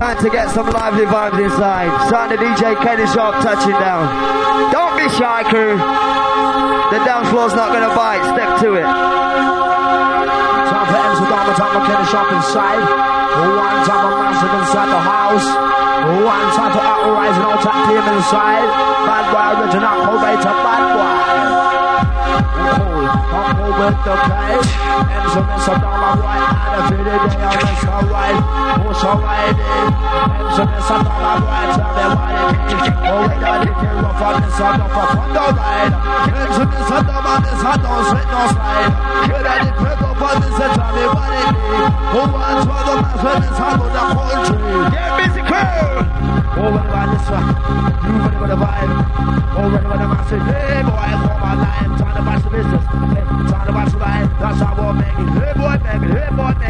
Time to get some lively vibes inside. Starting the DJ Kenny Sharp touching down. Don't be shy, crew. The dance floor's not gonna bite. Step to it. Time for Enzo Dharma, time for Kenny Sharp inside. One time for Massive inside the house. One time for Out Rising, all tap team inside. Bad boy original, Kobe to bad boy. Cool, I'm cool with the cage. Enzo. Dharma, right rough on this, I'm this, I don't slip no slide. Up tell me. Who wants the busy, crew. Oh? You massive? Hey, boy, to to the. That's how we'll make it. Hey, boy, it. Hey, boy, make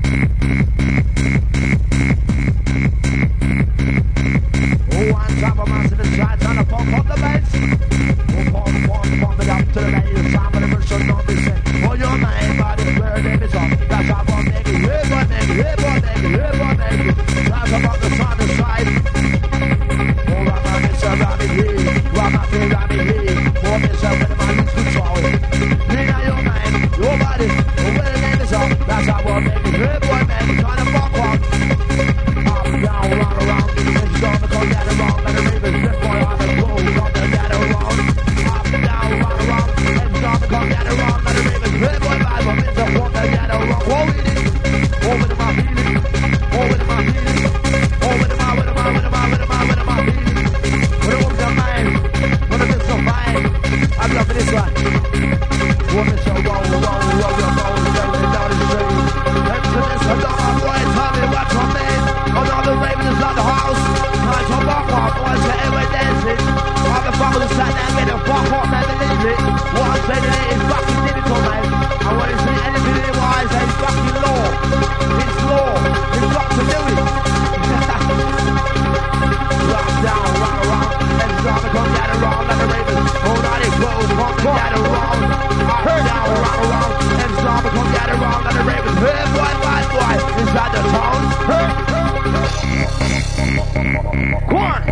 Go on.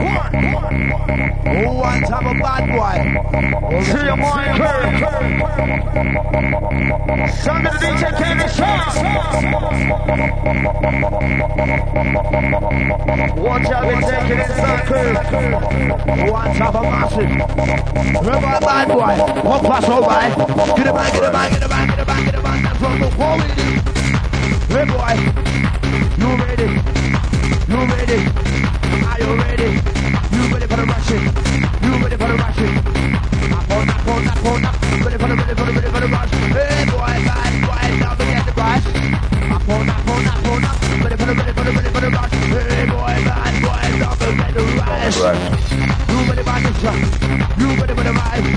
Oh, one time a bad boy. See your mind, curve, Son of the DJ Kenny Watch out, we take it inside, curve. One time a massive. Remember a bad boy. One pass over. Get it back, get it back, get it back, get it back, get it back. That's the quality. Hey, boy. You ready? You ready? Are you ready? You ready for the rushing? You ready for the rushing? Up on, up on, up on, up. Ready for the, ready for the, ready for the rush. Hey, boy, bad boy, don't forget the rush. Up on, up on, up on, up. Ready for the, ready for the, ready for the rush. Hey, boy, bad boy, don't forget the rush. You ready for the shot? You ready for the ride?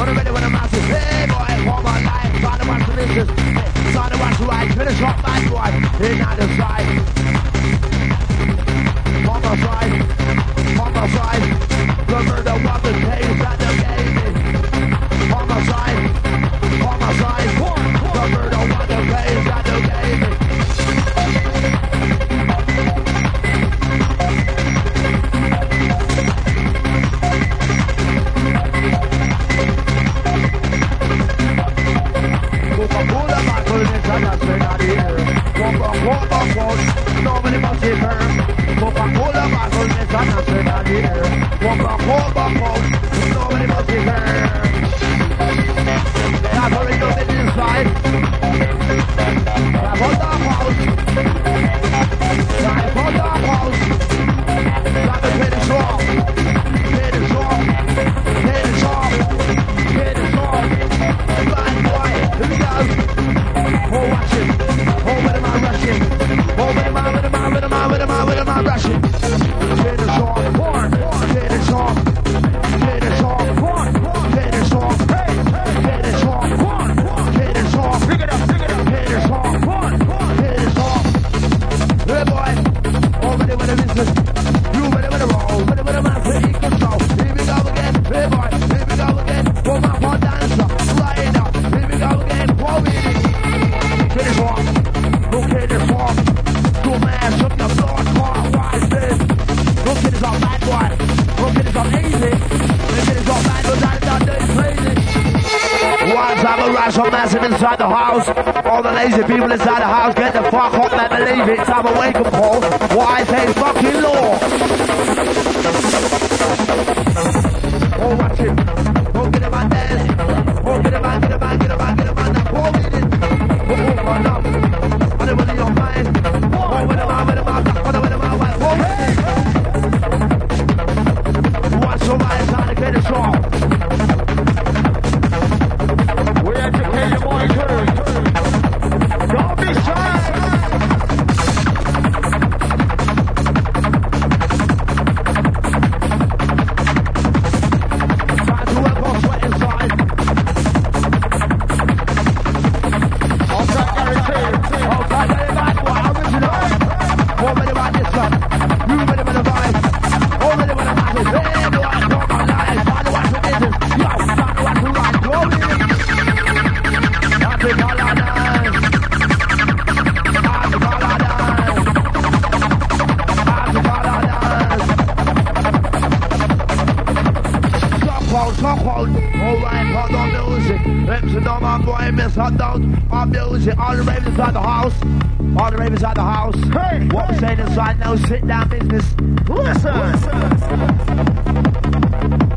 Wanna ready for the massive? Hey, boy, for my to watch the misses. Hey, trying to watch the ride. Finish off, bad boy. In on the side. My side, the murder So massive inside the house. All the lazy people inside the house, get the fuck up and believe it. Time to wake up call. Why I say fucking law. Ravens inside the house. All the Ravens inside the house. Hey, what hey, we're saying inside no sit down business. Listen. Listen.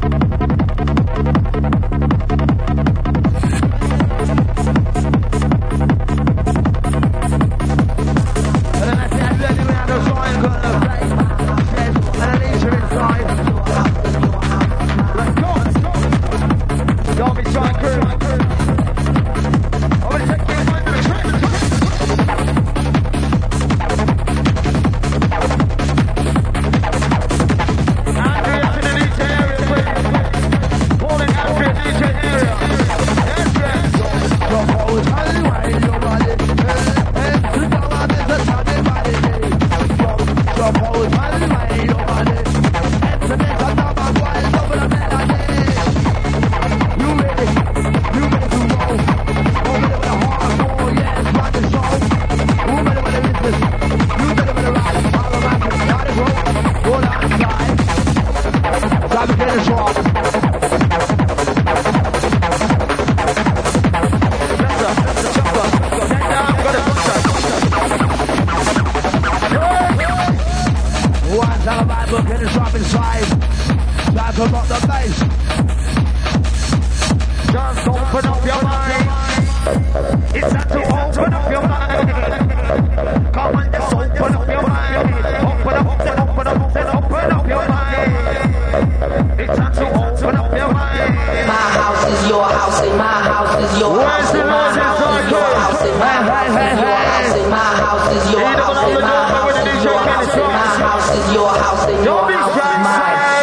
eyes. Just open up your mind. It's time to open up your mind. Come on, just open up your mind. Open up, then open up, then open up your mind. It's time to open up your mind. My house is your house, and my house is your house. Where's the noise in your house? My house is your house, and my house is your house. My house is your house, and your house is mine.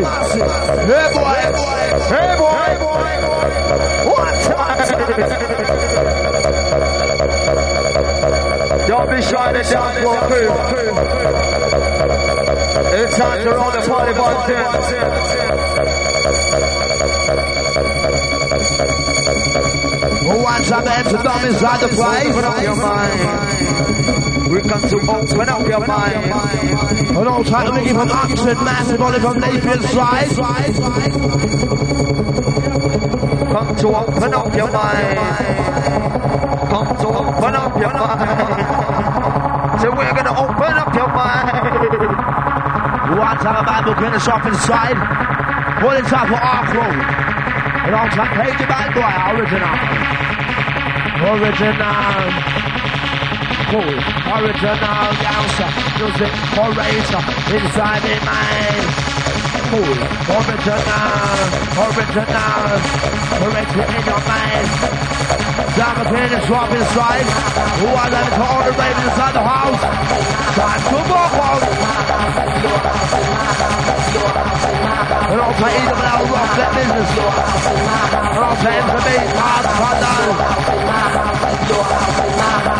Hey boy, hey boy, hey boy, hey boy. what time? Don't be shy to dance your crew. It's time to roll the party button. Once I'm at to dumb inside the place, your mind. We'll come to oaks up your mind. An old time Mickey from Oxford, massive Ollie from Napier's side. Come to open up your mind. Come to open up your mind. So we're gonna open up your mind. One time a Bible can us off inside. One time for Ark Road. It all translated by Boy, original. Original cool, original gangster, music for inside the mind. Cool, original, original, corrected in your mind. Diamond is swap inside, who are them to all babies inside the house? Time to walk on. And I'll play them and I'll rock their business. And I'll pay for me, pass, pass, down.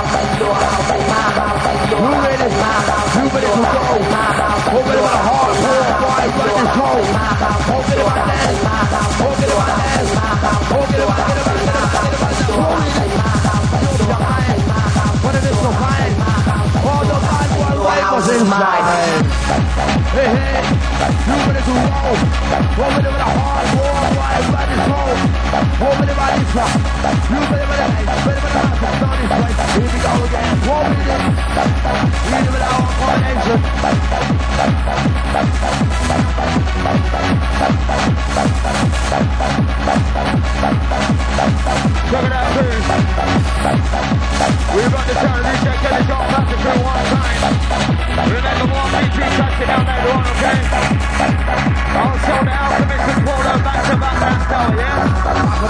demais. Hey, hey, you ready to roll? Roll with it with a hard war, wide, bloody soul. Warm in the body flop. You we go again. The Read We run the the shot, pass it through one time. Remember, one, two, three, touch it down there, one, okay? Also, the alchemist is pulled up back to back, that's how, yeah?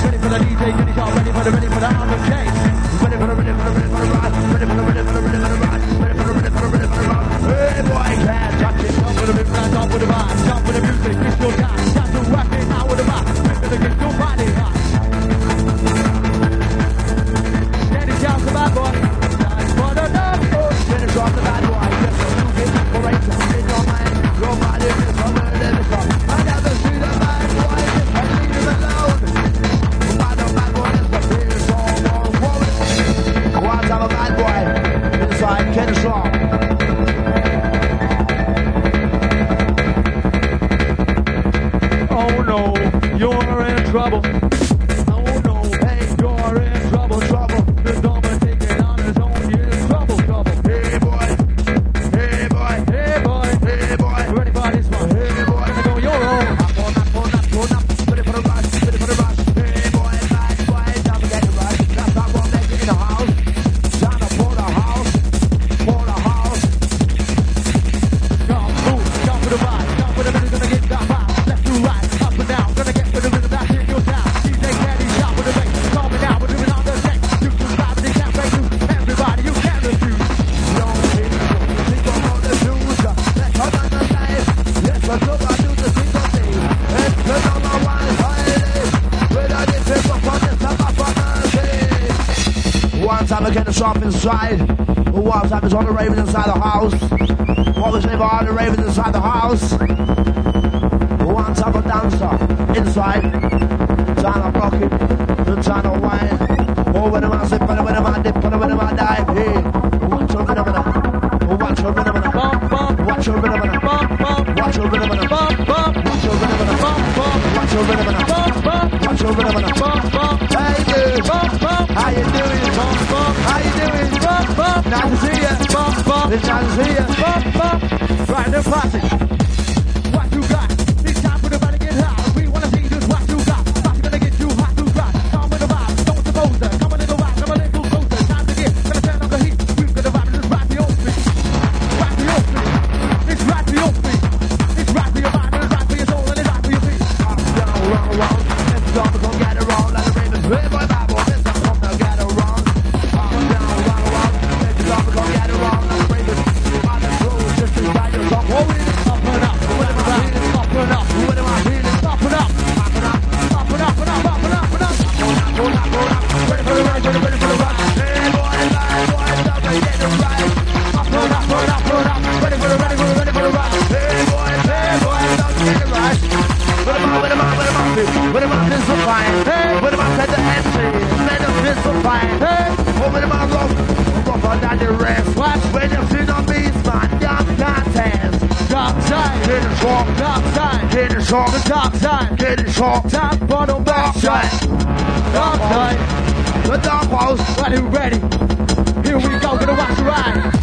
ready for the DJ, ready for the ready for the ready for the arm Ready for the ready for the ready for the off inside. The what's up is all the ravens inside the house. What was ever all the ravens inside the house. One type of dancer inside. Trying to block it, the trying to wine. Oh, when am I sipping, when am I dipping, when am I die? Hey, watch your rhythm, watch your rhythm, watch your rhythm, watch your rhythm, watch your rhythm, watch your rhythm, watch your rhythm, watch your rhythm, your rhythm and how you bump. Hey, dude. How you doing? Bump, bump. How you doing? Bump, bump. Nice to see ya. Bump, bump. It's nice to see ya. Bump, bump. Right, new no posse. What's see the Vietnamese man? Dumb nonsense. Dumb side, Get it wrong. Dumb side, Get it wrong. The top time. Get it wrong. Top bottom back shot. The dumb house. ready, ready? Here we go. Gonna watch the ride.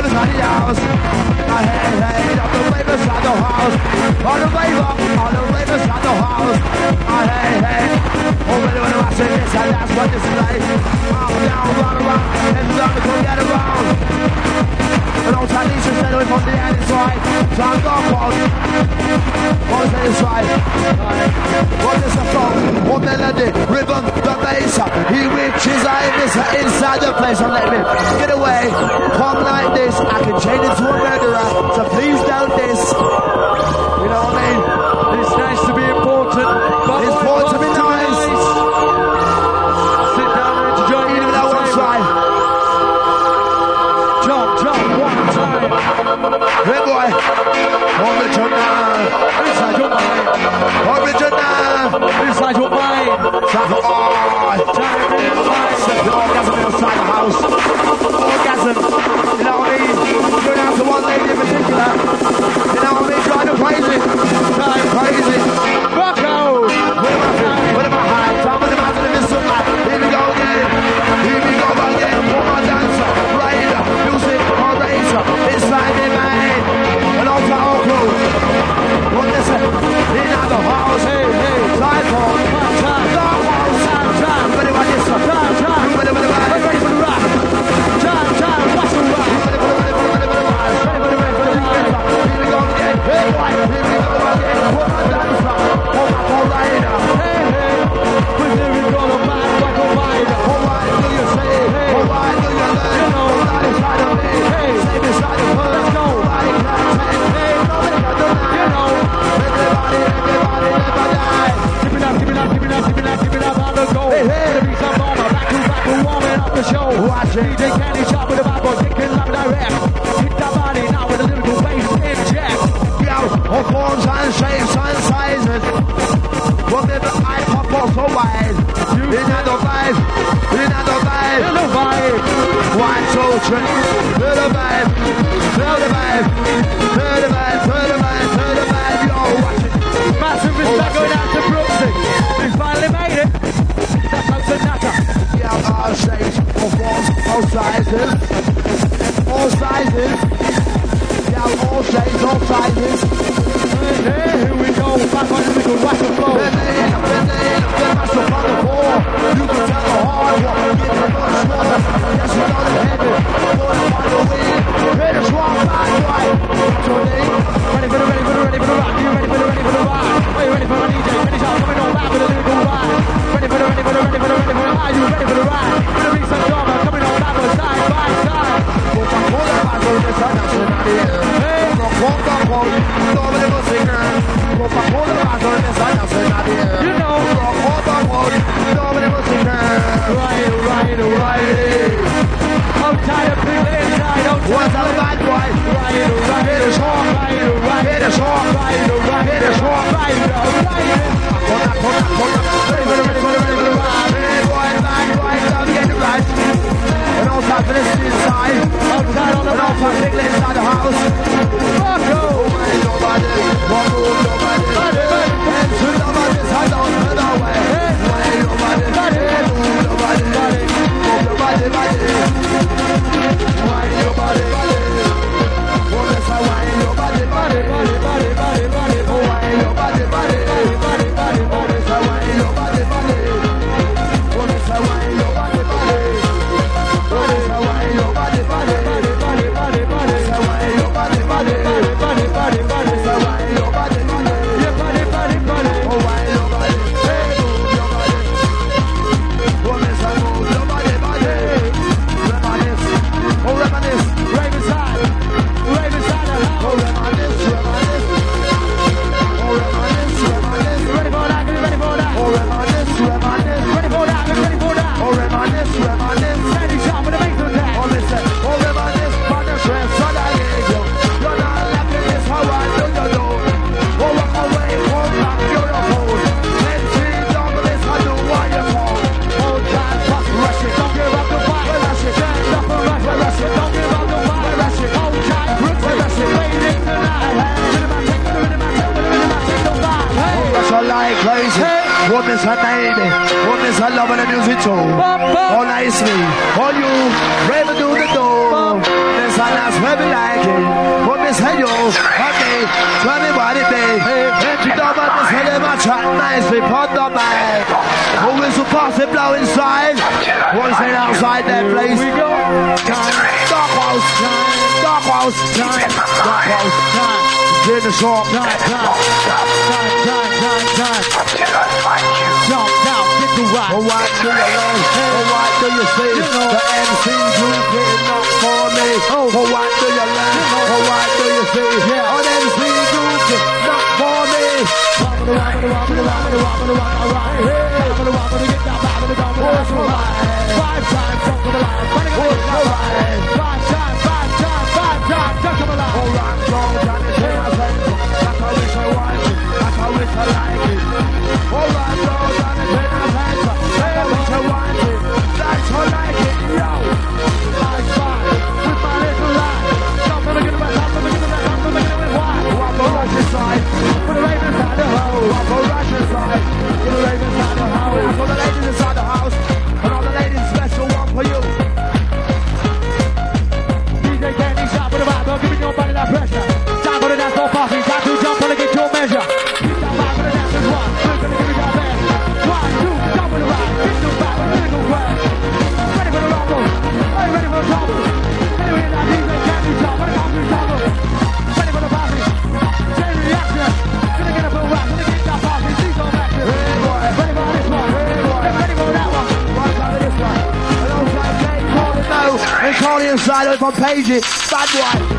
wave inside the house. I hey, hey, up the wave inside the house. On the wave up, on the wave inside the house. I hey, hey. Oh, really, when I say this, I that's what this is like. Up, down, round, around, and down to go get around. Alongside Nisha Shadow from the end is right. Time gone past. One day is right. What is the song? What melody? Rhythm, the bass. He reaches I miss inside the place. I'm letting him get away. from like this. I can change into a murderer. So please don't this. You know what I mean? It's nice to be important. In particular. You know, I mean, trying crazy. praise crazy. for the right, alright, hey. Tony and Slido from Pagey. Bad boy.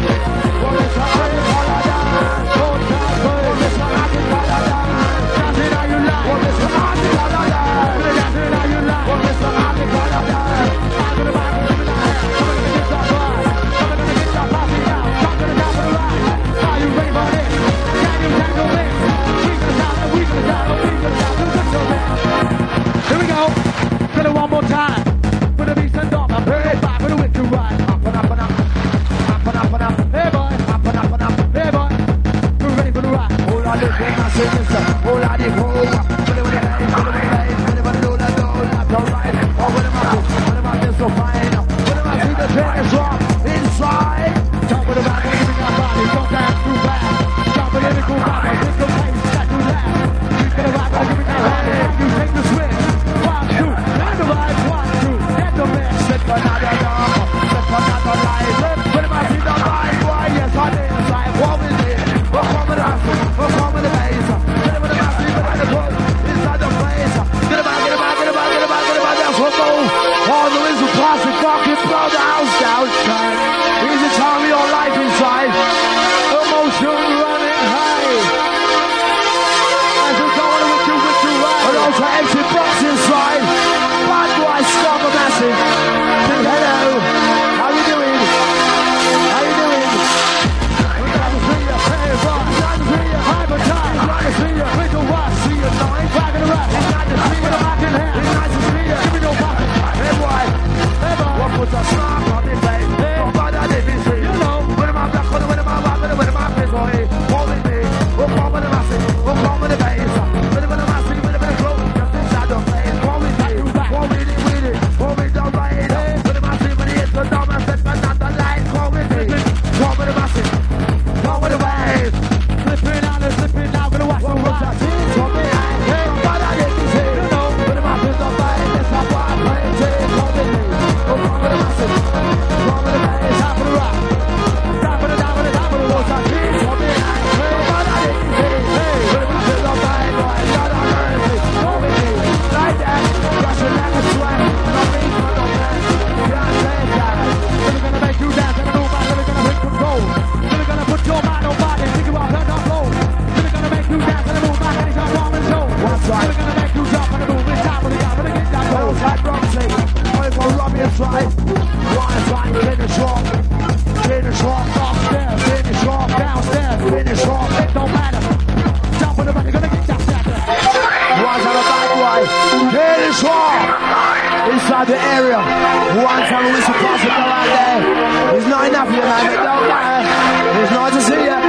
I but don't die. It's nice to see you.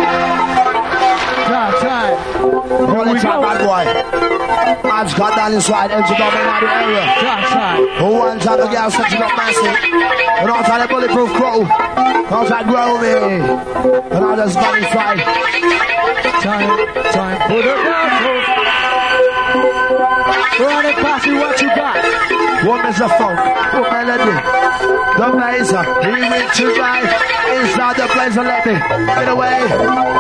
Try, try. Hold it, try, bad boy. I've got down inside, side, engine up in the area. Try, try. Who wants to get such a massive? And I'll try the bulletproof crow. I'll try grow me. And I just body inside. Time, time for the bulletproof. Run it past me what you got. One is a funk, one melody. The blazer, he went to drive. Inside the blazer, let me get away.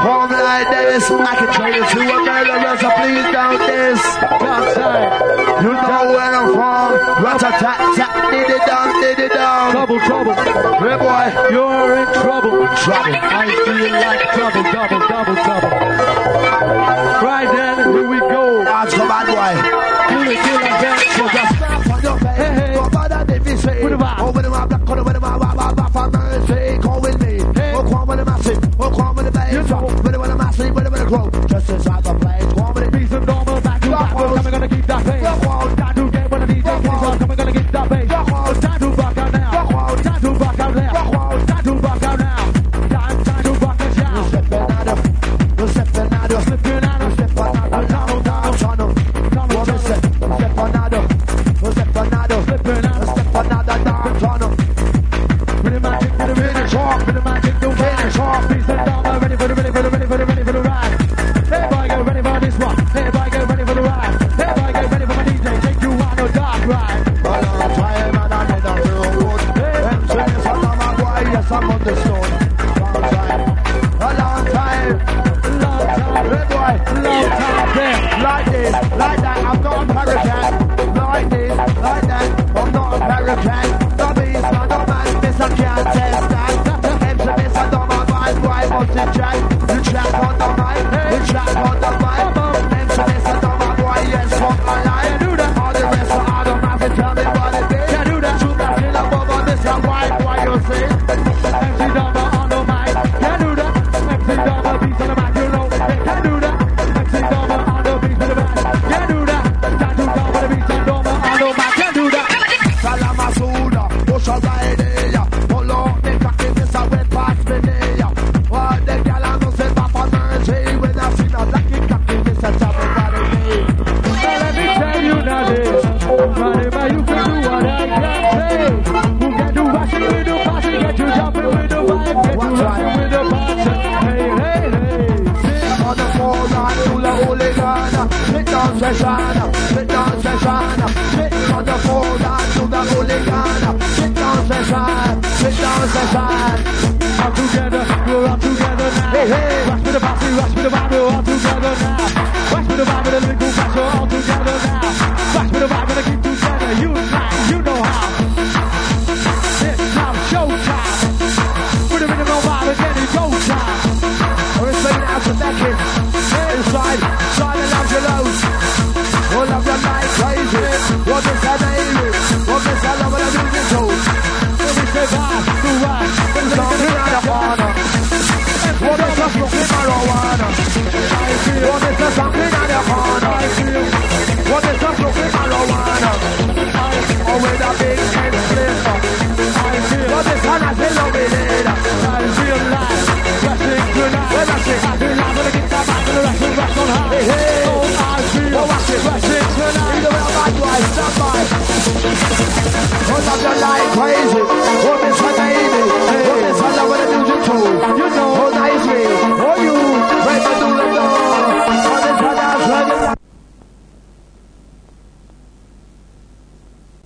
All night this, I can turn you to a murderer, so please don't this. Downtown, you know where I'm from. Rat-a-tat-tat, diddy-dum, diddy-dum. Trouble, trouble. Hey boy, you're in trouble. Trouble, I feel like trouble, double, double, double. Right then, here we go. Odds come on, boy. you drop. when wanna mass, really wanna grow. Just as I together, we're all together now. Hey, hey. Rock with the bounce, rock with the vibe, we're all together now. I'm. Stand by. Cause I'm just like crazy. What is